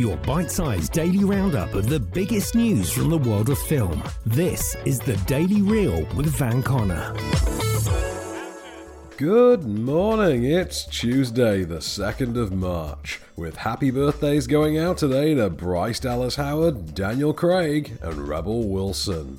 Your bite sized daily roundup of the biggest news from the world of film. This is the Daily Reel with Van Connor. Good morning. It's Tuesday, the 2nd of March, with happy birthdays going out today to Bryce Dallas Howard, Daniel Craig, and Rebel Wilson.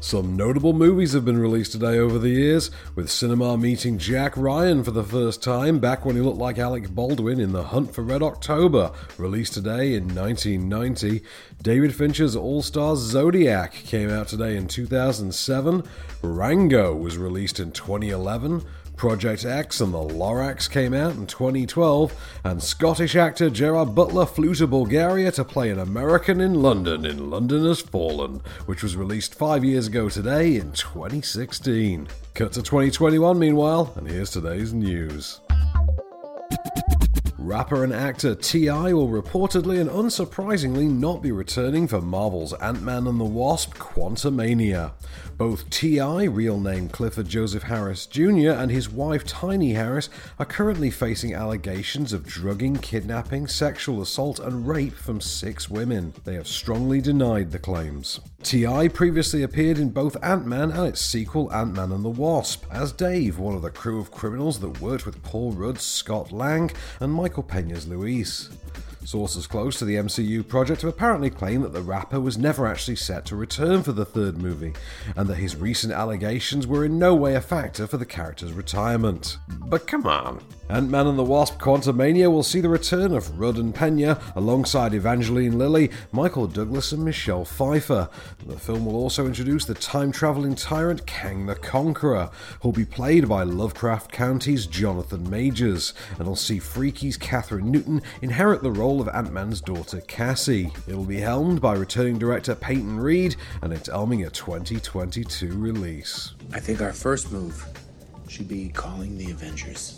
Some notable movies have been released today over the years, with cinema meeting Jack Ryan for the first time back when he looked like Alec Baldwin in The Hunt for Red October, released today in 1990. David Fincher's All Star Zodiac came out today in 2007. Rango was released in 2011. Project X and the Lorax came out in 2012, and Scottish actor Gerard Butler flew to Bulgaria to play an American in London in London Has Fallen, which was released five years ago today in 2016. Cut to 2021 meanwhile, and here's today's news. Rapper and actor T.I. will reportedly and unsurprisingly not be returning for Marvel's Ant Man and the Wasp Quantumania. Both T.I., real name Clifford Joseph Harris Jr., and his wife Tiny Harris are currently facing allegations of drugging, kidnapping, sexual assault, and rape from six women. They have strongly denied the claims. T.I. previously appeared in both Ant Man and its sequel Ant Man and the Wasp as Dave, one of the crew of criminals that worked with Paul Rudd's Scott Lang and Michael Pena's Luis. Sources close to the MCU project have apparently claimed that the rapper was never actually set to return for the third movie, and that his recent allegations were in no way a factor for the character's retirement. But come on. Ant Man and the Wasp Quantumania will see the return of Rudd and Pena alongside Evangeline Lilly, Michael Douglas, and Michelle Pfeiffer. The film will also introduce the time traveling tyrant Kang the Conqueror, who'll be played by Lovecraft Country's Jonathan Majors, and will see Freaky's Kathryn Newton inherit the role of Ant Man's daughter Cassie. It'll be helmed by returning director Peyton Reed, and it's elming a 2022 release. I think our first move should be calling the Avengers.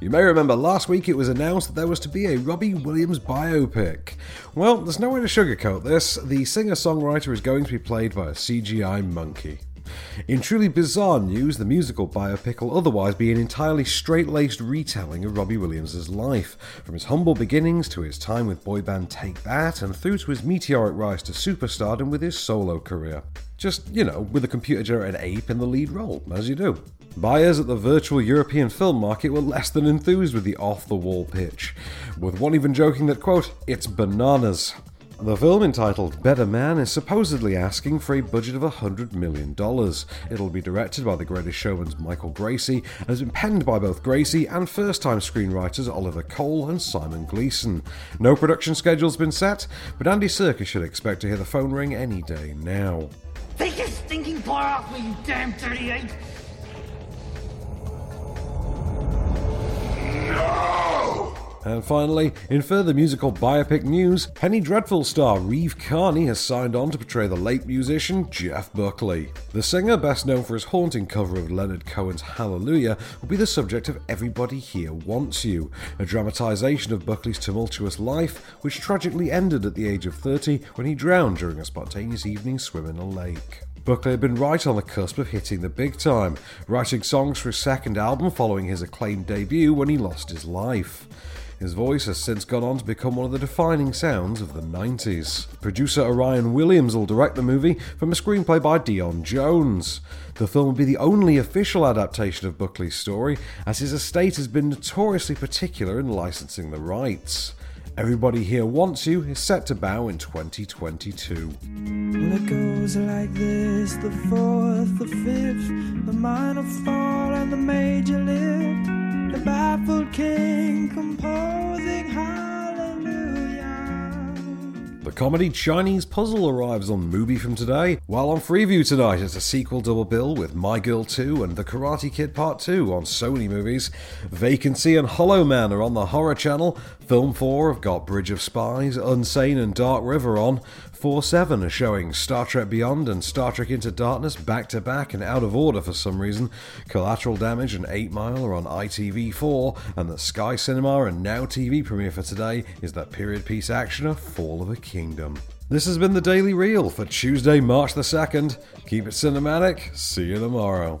You may remember last week it was announced that there was to be a Robbie Williams biopic. Well, there's no way to sugarcoat this. The singer songwriter is going to be played by a CGI monkey. In truly bizarre news, the musical biopic will otherwise be an entirely straight laced retelling of Robbie Williams' life, from his humble beginnings to his time with boy band Take That, and through to his meteoric rise to superstardom with his solo career. Just, you know, with a computer generated ape in the lead role, as you do. Buyers at the virtual European film market were less than enthused with the off the wall pitch, with one even joking that, quote, it's bananas. The film, entitled Better Man, is supposedly asking for a budget of $100 million. It'll be directed by The Greatest Showman's Michael Gracey and has been penned by both Gracey and first time screenwriters Oliver Cole and Simon Gleeson. No production schedule's been set, but Andy Serkis should expect to hear the phone ring any day now. Take your stinking paw off me, you damn 38! No! And finally, in further musical biopic news, Penny Dreadful star Reeve Carney has signed on to portray the late musician Jeff Buckley. The singer, best known for his haunting cover of Leonard Cohen's Hallelujah, will be the subject of Everybody Here Wants You, a dramatisation of Buckley's tumultuous life, which tragically ended at the age of 30 when he drowned during a spontaneous evening swim in a lake. Buckley had been right on the cusp of hitting the big time, writing songs for his second album following his acclaimed debut when he lost his life. His voice has since gone on to become one of the defining sounds of the 90s. Producer Orian Williams will direct the movie from a screenplay by Dion Jones. The film will be the only official adaptation of Buckley's story, as his estate has been notoriously particular in licensing the rights. Everybody Here Wants You is set to bow in 2022. Well, it goes like this the fourth, the fifth, the minor fall, and the major lift. The baffled king composing hallelujah. The comedy Chinese Puzzle arrives on MUBI from today, while on Freeview tonight it's a sequel double bill with My Girl 2 and The Karate Kid Part 2 on Sony Movies. Vacancy and Hollow Man are on the Horror Channel. Film 4 have got Bridge of Spies, Unsane and Dark River on. 4 7 are showing Star Trek Beyond and Star Trek Into Darkness back to back and out of order for some reason. Collateral Damage and 8 Mile are on ITV4, and the Sky Cinema and Now TV premiere for today is that period piece actioner Fall of a Kingdom. This has been the Daily Reel for Tuesday, March the 2nd. Keep it cinematic. See you tomorrow.